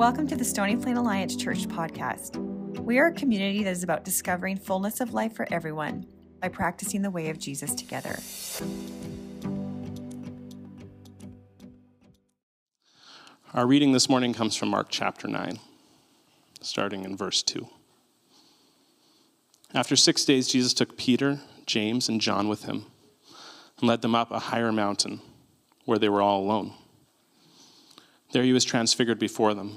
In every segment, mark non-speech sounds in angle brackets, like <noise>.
Welcome to the Stony Plain Alliance Church podcast. We are a community that is about discovering fullness of life for everyone by practicing the way of Jesus together. Our reading this morning comes from Mark chapter 9, starting in verse 2. After six days, Jesus took Peter, James, and John with him and led them up a higher mountain where they were all alone. There he was transfigured before them.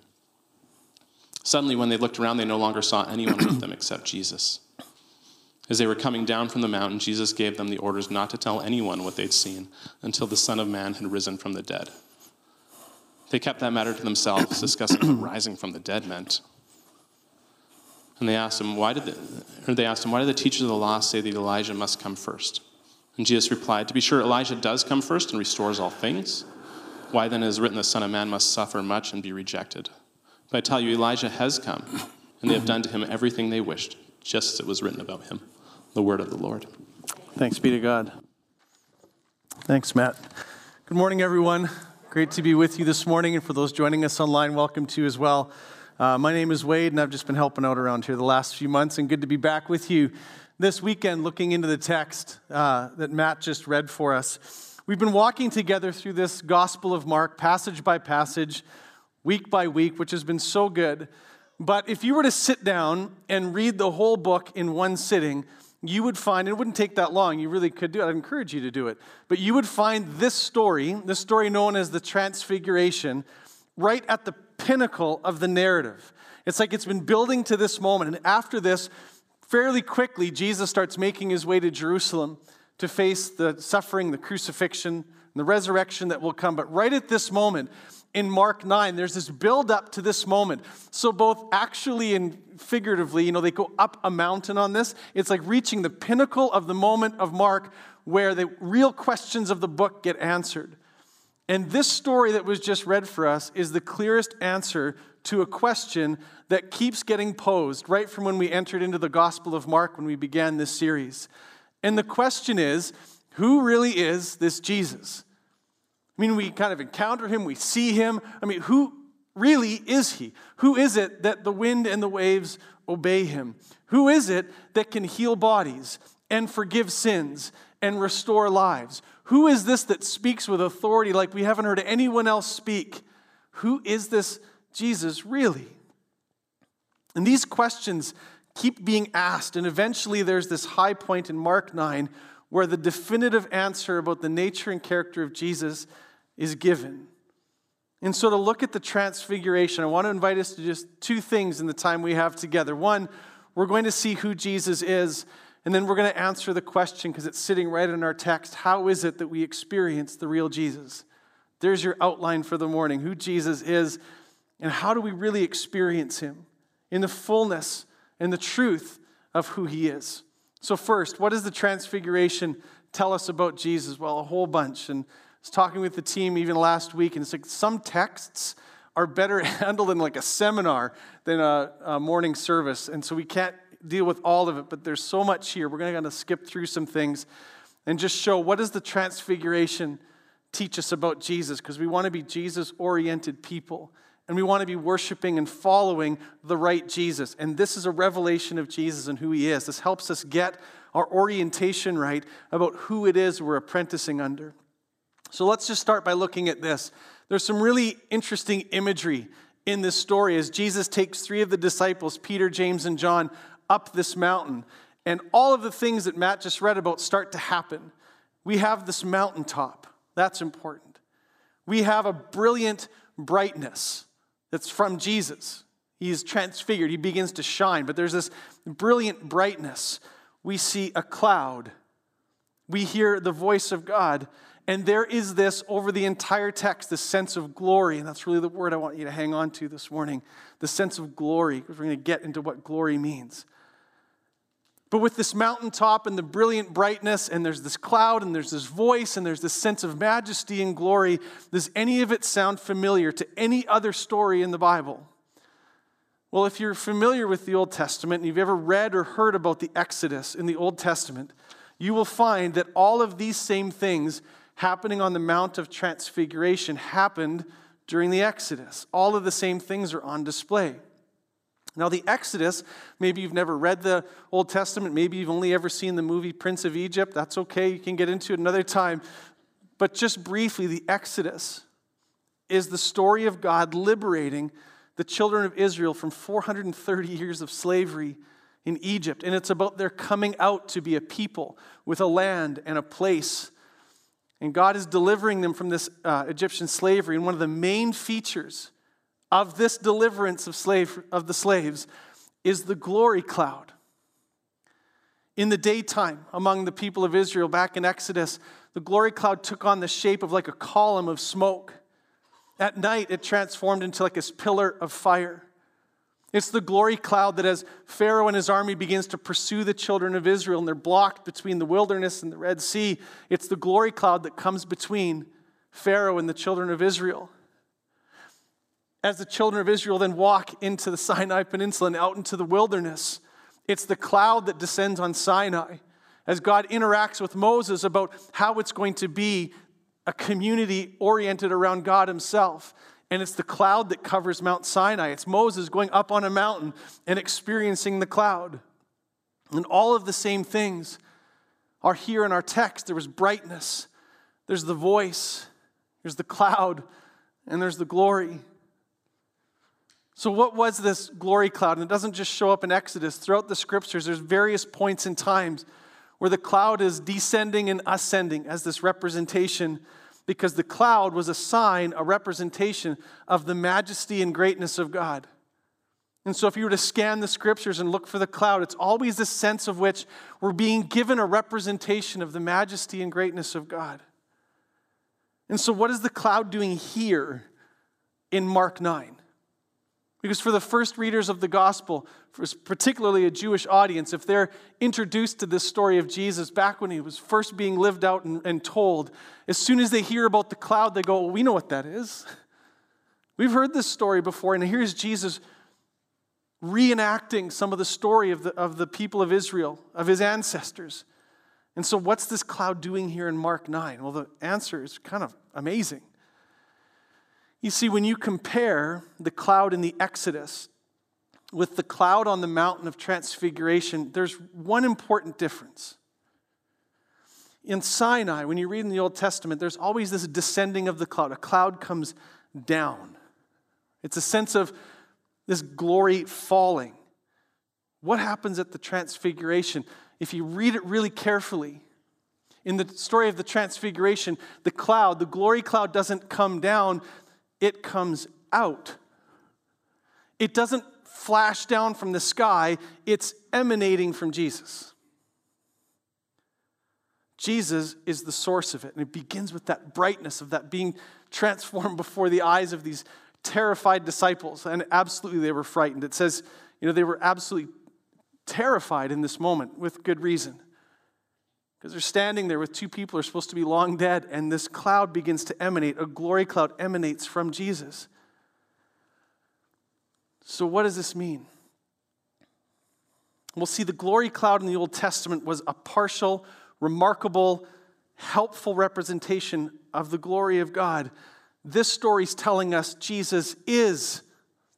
Suddenly, when they looked around, they no longer saw anyone with them except Jesus. As they were coming down from the mountain, Jesus gave them the orders not to tell anyone what they'd seen until the Son of Man had risen from the dead. They kept that matter to themselves, discussing what rising from the dead meant. And they asked him, why did the, or they asked him, why did the teachers of the law say that Elijah must come first? And Jesus replied, To be sure, Elijah does come first and restores all things. Why then is written, the Son of Man must suffer much and be rejected? But I tell you, Elijah has come, and they have done to him everything they wished, just as it was written about him. The word of the Lord. Thanks be to God. Thanks, Matt. Good morning, everyone. Great to be with you this morning, and for those joining us online, welcome to you as well. Uh, my name is Wade, and I've just been helping out around here the last few months, and good to be back with you this weekend looking into the text uh, that Matt just read for us. We've been walking together through this Gospel of Mark, passage by passage, week by week, which has been so good. But if you were to sit down and read the whole book in one sitting, you would find, it wouldn't take that long, you really could do it, I'd encourage you to do it, but you would find this story, this story known as the Transfiguration, right at the pinnacle of the narrative. It's like it's been building to this moment, and after this, fairly quickly, Jesus starts making his way to Jerusalem to face the suffering, the crucifixion, and the resurrection that will come. But right at this moment, in Mark 9, there's this build up to this moment. So, both actually and figuratively, you know, they go up a mountain on this. It's like reaching the pinnacle of the moment of Mark where the real questions of the book get answered. And this story that was just read for us is the clearest answer to a question that keeps getting posed right from when we entered into the Gospel of Mark when we began this series. And the question is who really is this Jesus? I mean, we kind of encounter him, we see him. I mean, who really is he? Who is it that the wind and the waves obey him? Who is it that can heal bodies and forgive sins and restore lives? Who is this that speaks with authority like we haven't heard anyone else speak? Who is this Jesus really? And these questions keep being asked, and eventually there's this high point in Mark 9 where the definitive answer about the nature and character of Jesus is given. And so, to look at the transfiguration, I want to invite us to just two things in the time we have together. One, we're going to see who Jesus is, and then we're going to answer the question because it's sitting right in our text how is it that we experience the real Jesus? There's your outline for the morning who Jesus is, and how do we really experience him in the fullness and the truth of who he is. So, first, what does the transfiguration tell us about Jesus? Well, a whole bunch. And was talking with the team even last week, and it's like some texts are better <laughs> handled in like a seminar than a, a morning service. And so we can't deal with all of it, but there's so much here. We're going to kind of skip through some things and just show what does the transfiguration teach us about Jesus because we want to be Jesus oriented people and we want to be worshiping and following the right Jesus. And this is a revelation of Jesus and who he is. This helps us get our orientation right about who it is we're apprenticing under. So let's just start by looking at this. There's some really interesting imagery in this story as Jesus takes three of the disciples, Peter, James, and John, up this mountain. And all of the things that Matt just read about start to happen. We have this mountaintop. That's important. We have a brilliant brightness that's from Jesus. He's transfigured, he begins to shine, but there's this brilliant brightness. We see a cloud. We hear the voice of God And there is this over the entire text, this sense of glory. And that's really the word I want you to hang on to this morning the sense of glory, because we're going to get into what glory means. But with this mountaintop and the brilliant brightness, and there's this cloud, and there's this voice, and there's this sense of majesty and glory, does any of it sound familiar to any other story in the Bible? Well, if you're familiar with the Old Testament and you've ever read or heard about the Exodus in the Old Testament, you will find that all of these same things happening on the Mount of Transfiguration happened during the Exodus. All of the same things are on display. Now, the Exodus, maybe you've never read the Old Testament, maybe you've only ever seen the movie Prince of Egypt. That's okay, you can get into it another time. But just briefly, the Exodus is the story of God liberating the children of Israel from 430 years of slavery in Egypt. And it's about their coming out to be a people with a land and a place. And God is delivering them from this uh, Egyptian slavery. And one of the main features of this deliverance of, slave, of the slaves is the glory cloud. In the daytime, among the people of Israel back in Exodus, the glory cloud took on the shape of like a column of smoke. At night, it transformed into like this pillar of fire. It's the glory cloud that as Pharaoh and his army begins to pursue the children of Israel and they're blocked between the wilderness and the Red Sea, it's the glory cloud that comes between Pharaoh and the children of Israel as the children of Israel then walk into the Sinai Peninsula and out into the wilderness, it's the cloud that descends on Sinai as God interacts with Moses about how it's going to be a community oriented around God Himself. And it's the cloud that covers Mount Sinai. It's Moses going up on a mountain and experiencing the cloud. And all of the same things are here in our text. There was brightness, there's the voice, there's the cloud, and there's the glory. So, what was this glory cloud? And it doesn't just show up in Exodus. Throughout the scriptures, there's various points in times where the cloud is descending and ascending as this representation, because the cloud was a sign, a representation of the majesty and greatness of God. And so, if you were to scan the scriptures and look for the cloud, it's always this sense of which we're being given a representation of the majesty and greatness of God. And so, what is the cloud doing here in Mark 9? Because for the first readers of the gospel, particularly a Jewish audience, if they're introduced to this story of Jesus back when he was first being lived out and, and told, as soon as they hear about the cloud, they go, well, We know what that is. <laughs> We've heard this story before, and here's Jesus reenacting some of the story of the, of the people of Israel, of his ancestors. And so, what's this cloud doing here in Mark 9? Well, the answer is kind of amazing. You see, when you compare the cloud in the Exodus with the cloud on the mountain of transfiguration, there's one important difference. In Sinai, when you read in the Old Testament, there's always this descending of the cloud. A cloud comes down. It's a sense of this glory falling. What happens at the transfiguration? If you read it really carefully, in the story of the transfiguration, the cloud, the glory cloud doesn't come down, it comes out. It doesn't flash down from the sky, it's emanating from Jesus. Jesus is the source of it. And it begins with that brightness of that being transformed <laughs> before the eyes of these terrified disciples. And absolutely, they were frightened. It says, you know, they were absolutely terrified in this moment with good reason. Because they're standing there with two people who are supposed to be long dead, and this cloud begins to emanate. A glory cloud emanates from Jesus. So, what does this mean? Well, see, the glory cloud in the Old Testament was a partial, remarkable, helpful representation of the glory of God. This story is telling us Jesus is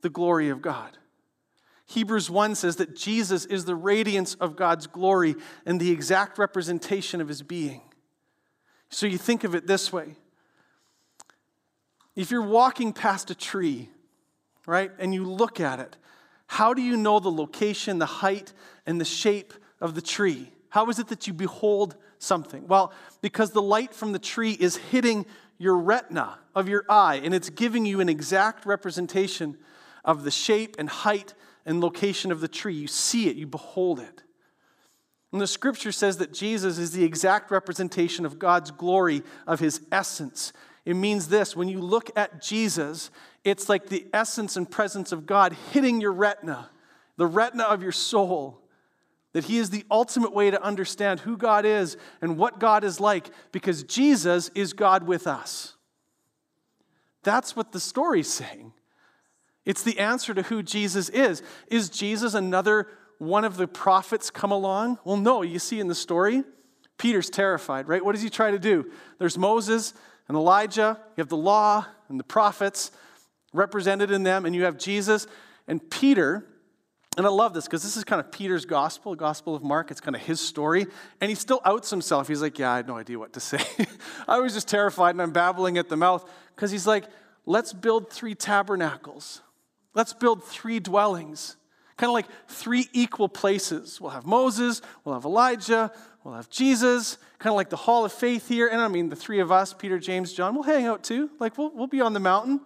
the glory of God. Hebrews 1 says that Jesus is the radiance of God's glory and the exact representation of his being. So you think of it this way if you're walking past a tree, right, and you look at it, how do you know the location, the height, and the shape of the tree? How is it that you behold something? Well, because the light from the tree is hitting your retina of your eye, and it's giving you an exact representation of the shape and height and location of the tree. You see it, you behold it. And the scripture says that Jesus is the exact representation of God's glory, of his essence. It means this when you look at Jesus, it's like the essence and presence of God hitting your retina, the retina of your soul. That he is the ultimate way to understand who God is and what God is like because Jesus is God with us. That's what the story's saying. It's the answer to who Jesus is. Is Jesus another one of the prophets come along? Well, no. You see in the story, Peter's terrified, right? What does he try to do? There's Moses and Elijah, you have the law and the prophets represented in them, and you have Jesus and Peter. And I love this because this is kind of Peter's gospel, the gospel of Mark. It's kind of his story. And he still outs himself. He's like, Yeah, I had no idea what to say. <laughs> I was just terrified and I'm babbling at the mouth because he's like, Let's build three tabernacles. Let's build three dwellings, kind of like three equal places. We'll have Moses, we'll have Elijah, we'll have Jesus, kind of like the hall of faith here. And I mean, the three of us, Peter, James, John, we'll hang out too. Like, we'll, we'll be on the mountain.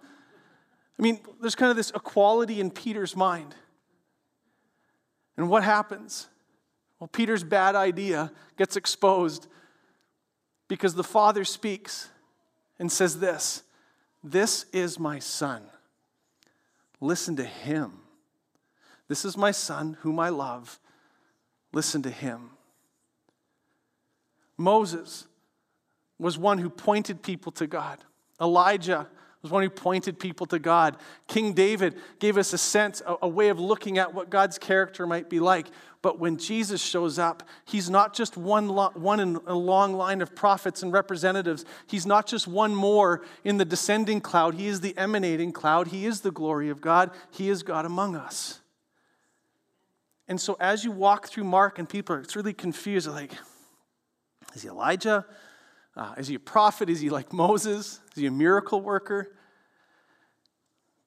I mean, there's kind of this equality in Peter's mind. And what happens? Well, Peter's bad idea gets exposed because the Father speaks and says this This is my Son Listen to him. This is my son whom I love. Listen to him. Moses was one who pointed people to God. Elijah was one who pointed people to God. King David gave us a sense, a, a, way of looking at what God's character might be like. But when Jesus shows up, he's not just one, lo- one in a long line of prophets and representatives. He's not just one more in the descending cloud. He is the emanating cloud. He is the glory of God. He is God among us. And so as you walk through Mark and people are really confused, like, is he Elijah? Uh, is he a prophet? Is he like Moses? Is he a miracle worker?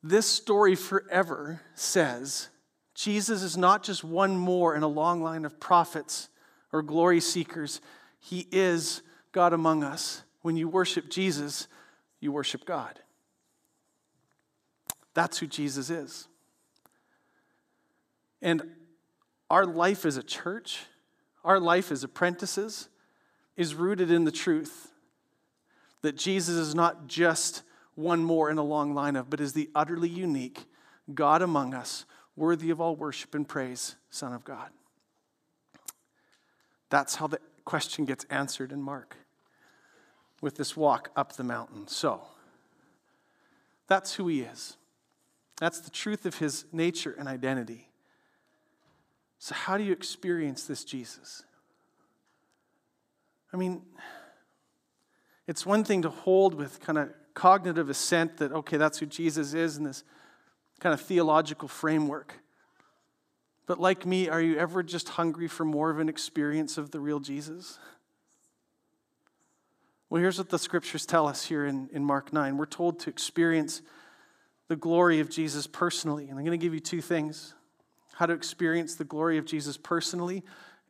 This story forever says Jesus is not just one more in a long line of prophets or glory seekers. He is God among us. When you worship Jesus, you worship God. That's who Jesus is. And our life as a church, our life as apprentices, is rooted in the truth that Jesus is not just one more in a long line of, but is the utterly unique God among us, worthy of all worship and praise, Son of God. That's how the question gets answered in Mark with this walk up the mountain. So, that's who he is. That's the truth of his nature and identity. So, how do you experience this Jesus? I mean, it's one thing to hold with kind of cognitive assent that, okay, that's who Jesus is in this kind of theological framework. But like me, are you ever just hungry for more of an experience of the real Jesus? Well, here's what the scriptures tell us here in, in Mark 9. We're told to experience the glory of Jesus personally. And I'm going to give you two things how to experience the glory of Jesus personally,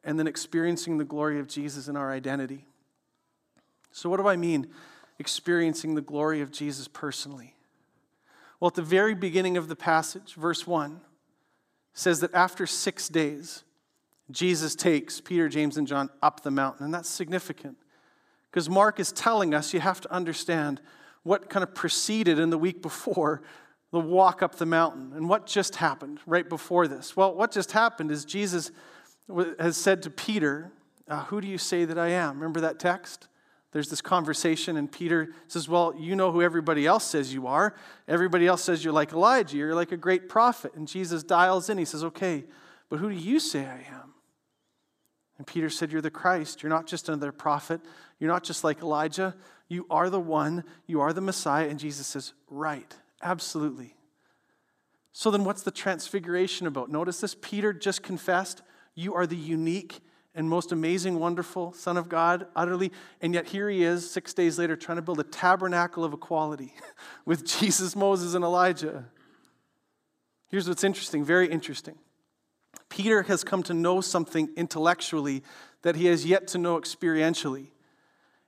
and then experiencing the glory of Jesus in our identity. So, what do I mean, experiencing the glory of Jesus personally? Well, at the very beginning of the passage, verse 1 says that after six days, Jesus takes Peter, James, and John up the mountain. And that's significant because Mark is telling us you have to understand what kind of preceded in the week before the walk up the mountain and what just happened right before this. Well, what just happened is Jesus has said to Peter, uh, Who do you say that I am? Remember that text? There's this conversation, and Peter says, Well, you know who everybody else says you are. Everybody else says you're like Elijah, you're like a great prophet. And Jesus dials in. He says, Okay, but who do you say I am? And Peter said, You're the Christ. You're not just another prophet. You're not just like Elijah. You are the one. You are the Messiah. And Jesus says, Right, absolutely. So then, what's the transfiguration about? Notice this Peter just confessed, You are the unique and most amazing, wonderful Son of God, utterly. And yet here he is, six days later, trying to build a tabernacle of equality <laughs> with Jesus, Moses, and Elijah. Here's what's interesting, very interesting. Peter has come to know something intellectually that he has yet to know experientially.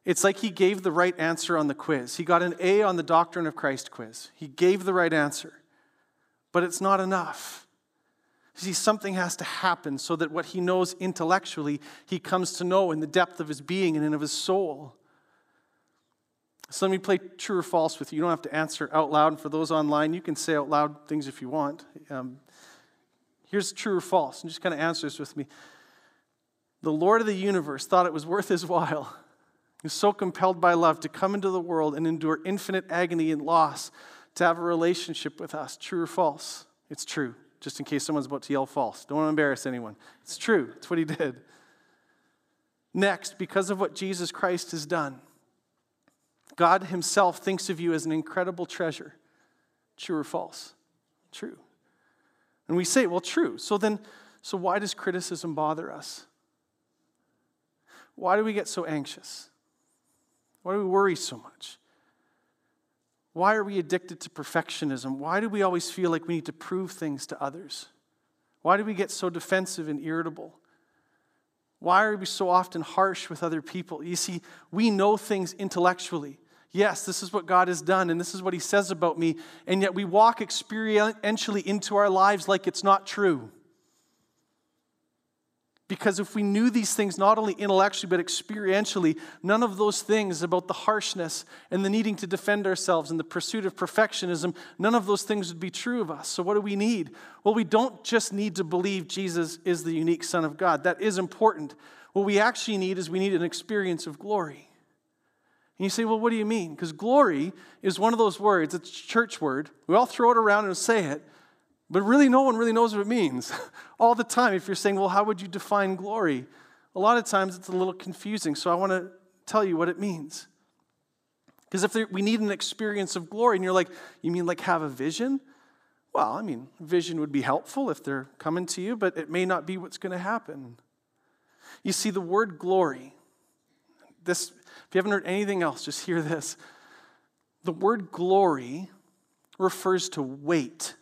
It's like he gave the right answer on the quiz. He got an A on the Doctrine of Christ quiz. He gave the right answer, but it's not enough. See, something has to happen so that what he knows intellectually, he comes to know in the depth of his being and in of his soul. So let me play true or false with you. You don't have to answer out loud. And for those online, you can say out loud things if you want. Um, here's true or false. And just kind of answer this with me. The Lord of the universe thought it was worth his while. He was so compelled by love to come into the world and endure infinite agony and loss to have a relationship with us. True or false? It's true just in case someone's about to yell false. Don't want to embarrass anyone. It's true, it's what he did. Next, because of what Jesus Christ has done, God himself thinks of you as an incredible treasure. True or false? True. And we say, well, true. So then, so why does criticism bother us? Why do we get so anxious? Why do we worry so much? Why are we addicted to perfectionism? Why do we always feel like we need to prove things to others? Why do we get so defensive and irritable? Why are we so often harsh with other people? You see, we know things intellectually. Yes, this is what God has done, and this is what He says about me, and yet we walk experientially into our lives like it's not true. Because if we knew these things not only intellectually but experientially, none of those things about the harshness and the needing to defend ourselves and the pursuit of perfectionism, none of those things would be true of us. So, what do we need? Well, we don't just need to believe Jesus is the unique Son of God. That is important. What we actually need is we need an experience of glory. And you say, well, what do you mean? Because glory is one of those words, it's a church word. We all throw it around and say it, but really, no one really knows what it means. <laughs> All the time, if you're saying, well, how would you define glory? A lot of times it's a little confusing. So I want to tell you what it means. Because if there, we need an experience of glory, and you're like, you mean like have a vision? Well, I mean, vision would be helpful if they're coming to you, but it may not be what's going to happen. You see, the word glory, this, if you haven't heard anything else, just hear this. The word glory refers to weight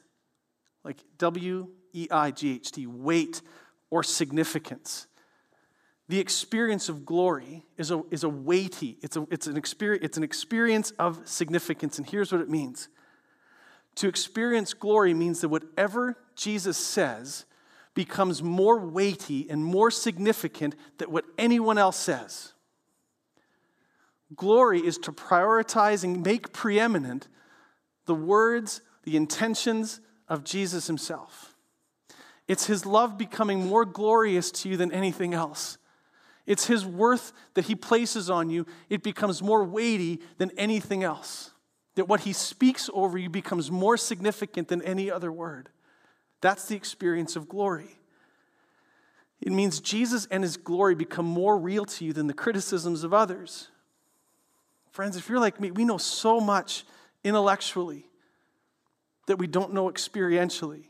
like W E I G H T, weight or significance. The experience of glory is a, is a weighty, it's, a, it's, an experience, it's an experience of significance. And here's what it means to experience glory means that whatever Jesus says becomes more weighty and more significant than what anyone else says. Glory is to prioritize and make preeminent the words, the intentions, of Jesus himself. It's his love becoming more glorious to you than anything else. It's his worth that he places on you, it becomes more weighty than anything else. That what he speaks over you becomes more significant than any other word. That's the experience of glory. It means Jesus and his glory become more real to you than the criticisms of others. Friends, if you're like me, we know so much intellectually that we don't know experientially.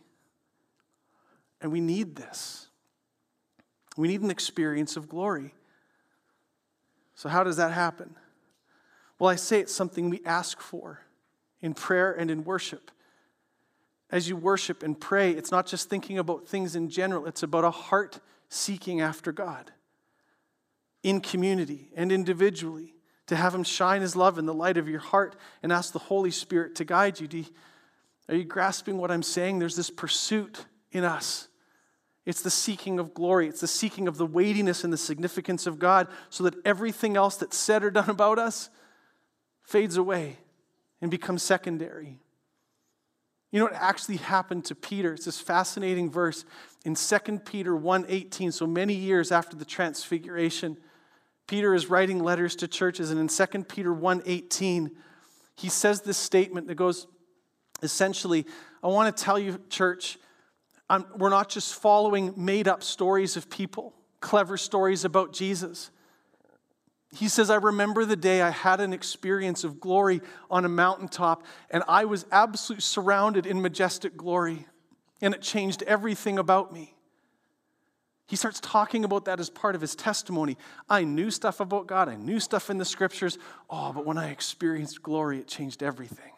And we need this. We need an experience of glory. So, how does that happen? Well, I say it's something we ask for in prayer and in worship. As you worship and pray, it's not just thinking about things in general, it's about a heart seeking after God in community and individually to have Him shine His love in the light of your heart and ask the Holy Spirit to guide you. Do are you grasping what I'm saying? There's this pursuit in us. It's the seeking of glory. It's the seeking of the weightiness and the significance of God so that everything else that's said or done about us fades away and becomes secondary. You know what actually happened to Peter? It's this fascinating verse in 2 Peter 1:18, so many years after the transfiguration. Peter is writing letters to churches and in 2 Peter 1:18, he says this statement that goes essentially, I want to tell you, church, I'm, we're not just following made up stories of people, clever stories about Jesus. He says, I remember the day I had an experience of glory on a mountaintop, and I was absolutely surrounded in majestic glory, and it changed everything about me. He starts talking about that as part of his testimony. I knew stuff about God, I knew stuff in the scriptures. Oh, but when I experienced glory, it changed everything.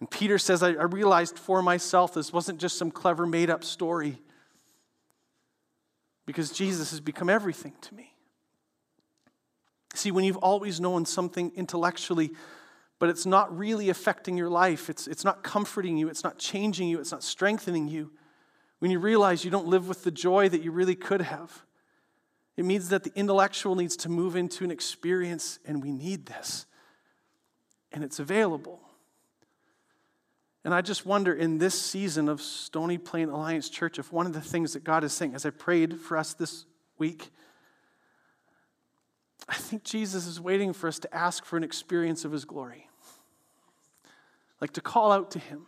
And Peter says, I, I realized for myself this wasn't just some clever made up story because Jesus has become everything to me. See, when you've always known something intellectually, but it's not really affecting your life, it's, it's not comforting you, it's not changing you, it's not strengthening you, when you realize you don't live with the joy that you really could have. It means that the intellectual needs to move into an experience, and we need this. And it's available. And I just wonder in this season of Stony Plain Alliance Church if one of the things that God is saying, as I prayed for us this week, I think Jesus is waiting for us to ask for an experience of His glory. Like to call out to Him,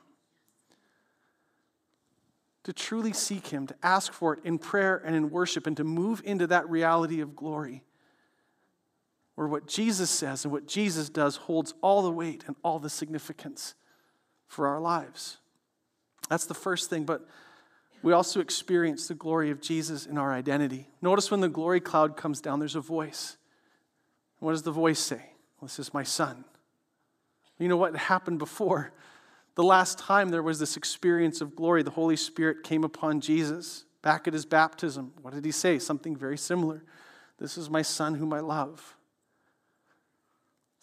to truly seek Him, to ask for it in prayer and in worship, and to move into that reality of glory where what Jesus says and what Jesus does holds all the weight and all the significance for our lives. That's the first thing, but we also experience the glory of Jesus in our identity. Notice when the glory cloud comes down, there's a voice. What does the voice say? Well, this is my son. You know what happened before? The last time there was this experience of glory, the Holy Spirit came upon Jesus back at his baptism. What did he say? Something very similar. This is my son whom I love.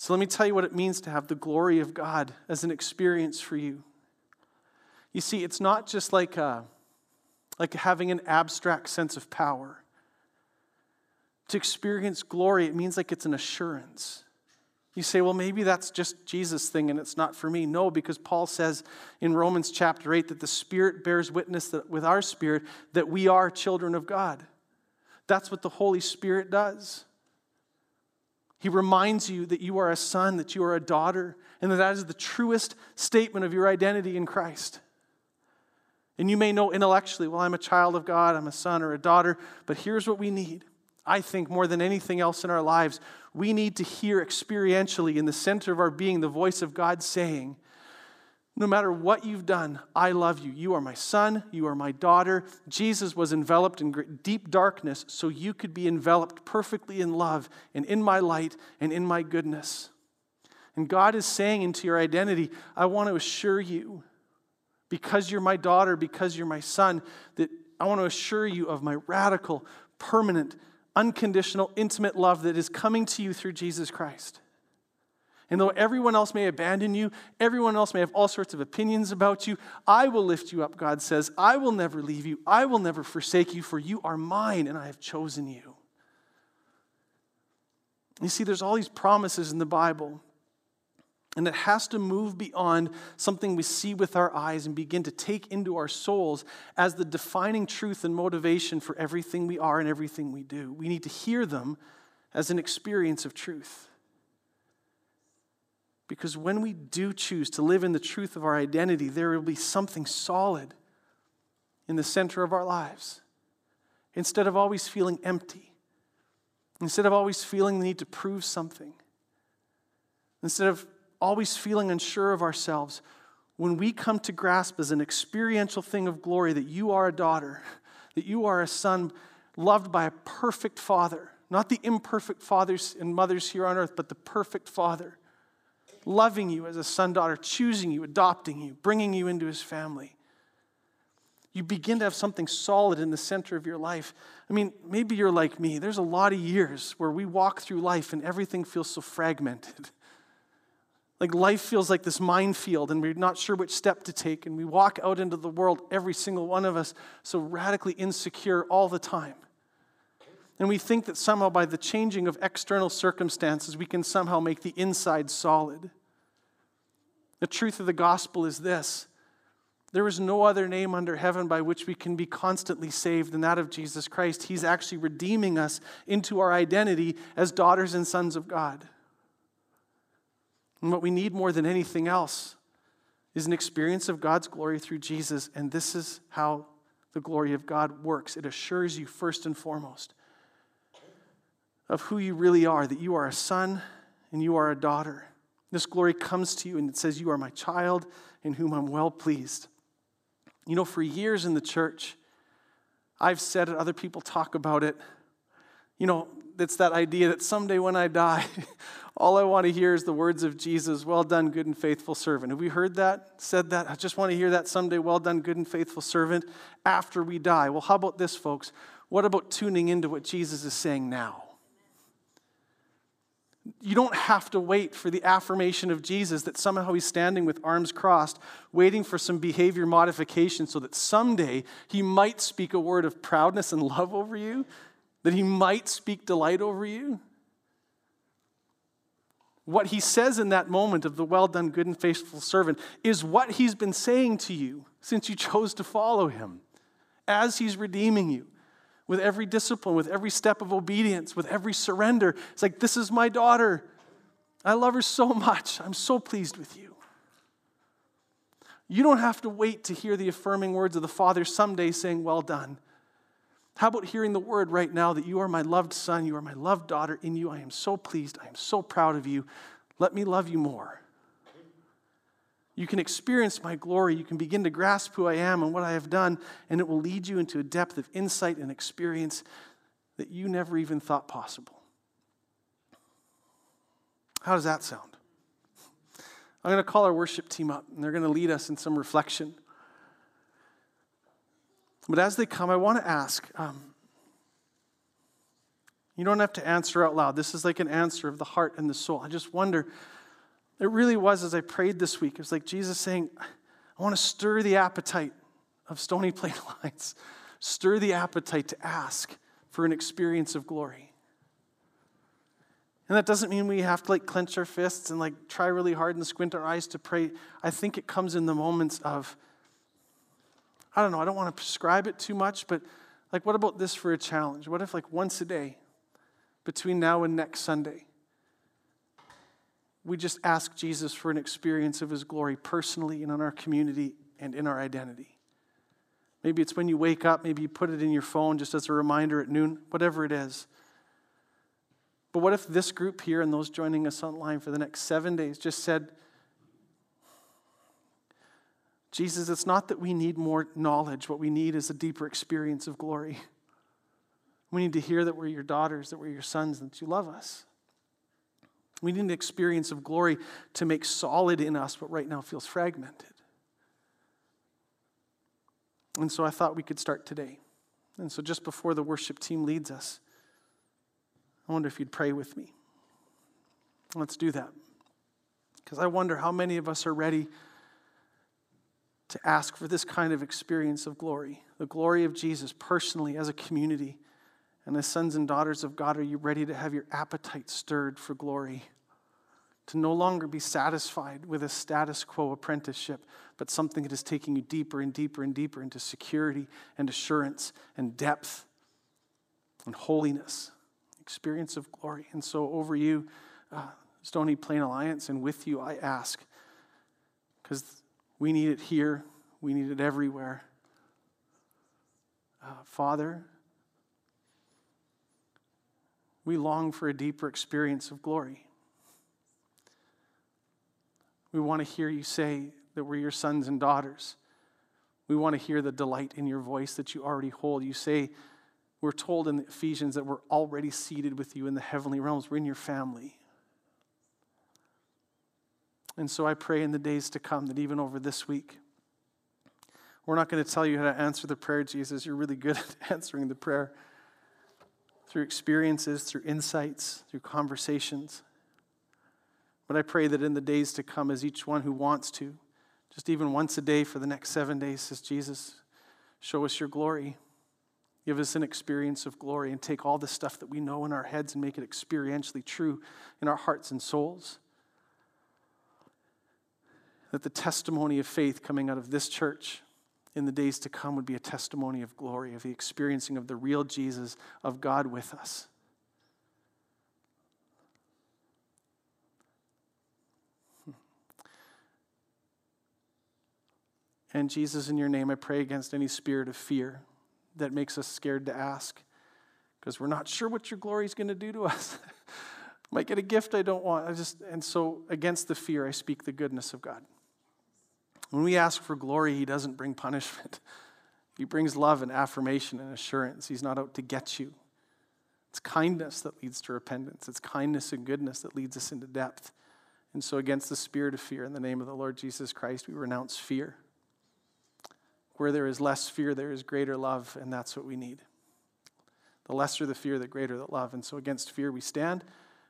So let me tell you what it means to have the glory of God as an experience for you. You see, it's not just like, a, uh, like having an abstract sense of power. To experience glory, it means like it's an assurance. You say, well, maybe that's just Jesus' thing and it's not for me. No, because Paul says in Romans chapter 8 that the Spirit bears witness that, with our spirit that we are children of God. That's what the Holy Spirit does. He reminds you that you are a son, that you are a daughter, and that that is the truest statement of your identity in Christ. And you may know intellectually, well, I'm a child of God, I'm a son or a daughter, but here's what we need I think more than anything else in our lives, we need to hear experientially in the center of our being the voice of God saying, no matter what you've done, I love you. You are my son. You are my daughter. Jesus was enveloped in deep darkness so you could be enveloped perfectly in love and in my light and in my goodness. And God is saying into your identity, I want to assure you, because you're my daughter, because you're my son, that I want to assure you of my radical, permanent, unconditional, intimate love that is coming to you through Jesus Christ. And though everyone else may abandon you, everyone else may have all sorts of opinions about you, I will lift you up, God says. I will never leave you. I will never forsake you, for you are mine and I have chosen you. You see, there's all these promises in the Bible, and it has to move beyond something we see with our eyes and begin to take into our souls as the defining truth and motivation for everything we are and everything we do. We need to hear them as an experience of truth. Because when we do choose to live in the truth of our identity, there will be something solid in the center of our lives. Instead of always feeling empty, instead of always feeling the need to prove something, instead of always feeling unsure of ourselves, when we come to grasp as an experiential thing of glory that you are a daughter, <laughs> that you are a son loved by a perfect father, not the imperfect fathers and mothers here on earth, but the perfect father loving you as a son, daughter, choosing you, adopting you, bringing you into his family. You begin to have something solid in the center of your life. I mean, maybe you're like me. There's a lot of years where we walk through life and everything feels so fragmented. <laughs> Like life feels like this minefield and we're not sure which step to take. And we walk out into the world, every single one of us, so radically insecure all the time. And we think that somehow by the changing of external circumstances, we can somehow make the inside solid. The truth of the gospel is this there is no other name under heaven by which we can be constantly saved than that of Jesus Christ. He's actually redeeming us into our identity as daughters and sons of God. And what we need more than anything else is an experience of God's glory through Jesus. And this is how the glory of God works it assures you, first and foremost, of who you really are, that you are a son and you are a daughter. This glory comes to you and it says, You are my child in whom I'm well pleased. You know, for years in the church, I've said it, other people talk about it. You know, it's that idea that someday when I die, <laughs> all I want to hear is the words of Jesus, well done, good and faithful servant. Have we heard that? Said that? I just want to hear that someday, well done, good and faithful servant, after we die. Well, how about this, folks? What about tuning into what Jesus is saying now? You don't have to wait for the affirmation of Jesus that somehow he's standing with arms crossed, waiting for some behavior modification so that someday he might speak a word of proudness and love over you, that he might speak delight over you. What he says in that moment of the well done, good and faithful servant is what he's been saying to you since you chose to follow him, as he's redeeming you with every discipline, with every step of obedience, with every surrender. It's like, this is my daughter. I love her so much. I'm so pleased with you. You don't have to wait to hear the affirming words of the Father someday saying, Well done. How about hearing the word right now that you are my loved son, you are my loved daughter, in you I am so pleased, I am so proud of you. Let me love you more. You can experience my glory. You can begin to grasp who I am and what I have done, and it will lead you into a depth of insight and experience that you never even thought possible. How does that sound? I'm going to call our worship team up, and they're going to lead us in some reflection. But as they come, I want to ask um, you don't have to answer out loud. This is like an answer of the heart and the soul. I just wonder, it really was as I prayed this week, it was like Jesus saying, I want to stir the appetite of Stony Plain <laughs> Alliance, stir the appetite to ask for an experience of glory. And that doesn't mean we have to like clench our fists and like try really hard and squint our eyes to pray. I think it comes in the moments of I don't know, I don't want to prescribe it too much, but like, what about this for a challenge? What if, like, once a day between now and next Sunday, we just ask Jesus for an experience of his glory personally and in our community and in our identity? Maybe it's when you wake up, maybe you put it in your phone just as a reminder at noon, whatever it is. But what if this group here and those joining us online for the next seven days just said, Jesus, it's not that we need more knowledge. What we need is a deeper experience of glory. We need to hear that we're your daughters, that we're your sons, and that you love us. We need an experience of glory to make solid in us what right now feels fragmented. And so I thought we could start today. And so just before the worship team leads us, I wonder if you'd pray with me. Let's do that. Because I wonder how many of us are ready to ask for this kind of experience of glory, the glory of Jesus personally as a community. And as sons and daughters of God, are you ready to have your appetite stirred for glory? To no longer be satisfied with a status quo apprenticeship, but something that is taking you deeper and deeper and deeper into security and assurance and depth and holiness, experience of glory. And so, over you, uh, Stony Plain Alliance, and with you, I ask, because we need it here, we need it everywhere. Uh, Father, we long for a deeper experience of glory. We want to hear you say that we're your sons and daughters. We want to hear the delight in your voice that you already hold. You say, we're told in Ephesians that we're already seated with you in the heavenly realms. We're in your family. And so I pray in the days to come that even over this week, we're not going to tell you how to answer the prayer, Jesus. You're really good <laughs> at answering the prayer through experiences, through insights, through conversations. But I pray that in the days to come, as each one who wants to, just even once a day for the next seven days, says, Jesus, show us your glory. Give us an experience of glory and take all the stuff that we know in our heads and make it experientially true in our hearts and souls that the testimony of faith coming out of this church in the days to come would be a testimony of glory, of the experiencing of the real Jesus, of God with us. Hmm. And Jesus, in your name, I pray against any spirit of fear that makes us scared to ask because we're not sure what your glory is going to do to us. <laughs> Might get a gift I don't want. I just and so against the fear, I speak the goodness of God. When we ask for glory, He doesn't bring punishment. <laughs> He brings love and affirmation and assurance. He's not out to get you. It's kindness that leads to repentance, it's kindness and goodness that leads us into depth. And so, against the spirit of fear, in the name of the Lord Jesus Christ, we renounce fear. Where there is less fear, there is greater love, and that's what we need. The lesser the fear, the greater the love. And so, against fear, we stand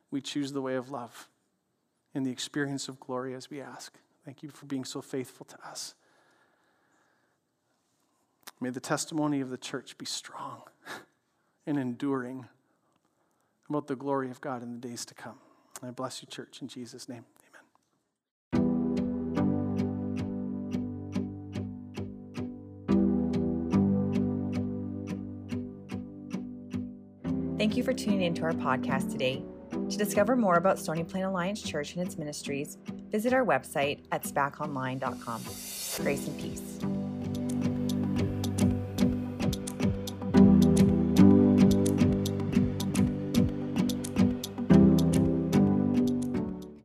we choose the way of love in the experience of glory as we ask. Thank you for being so faithful to us. May the testimony of the church be strong <laughs> and enduring about the glory of God in the days to come. I bless you, church, in Jesus' name. Amen. Thank you for tuning into our podcast today. To discover more about Stony Plain Alliance Church and its ministries, visit our website at spaconline.com. Grace and peace.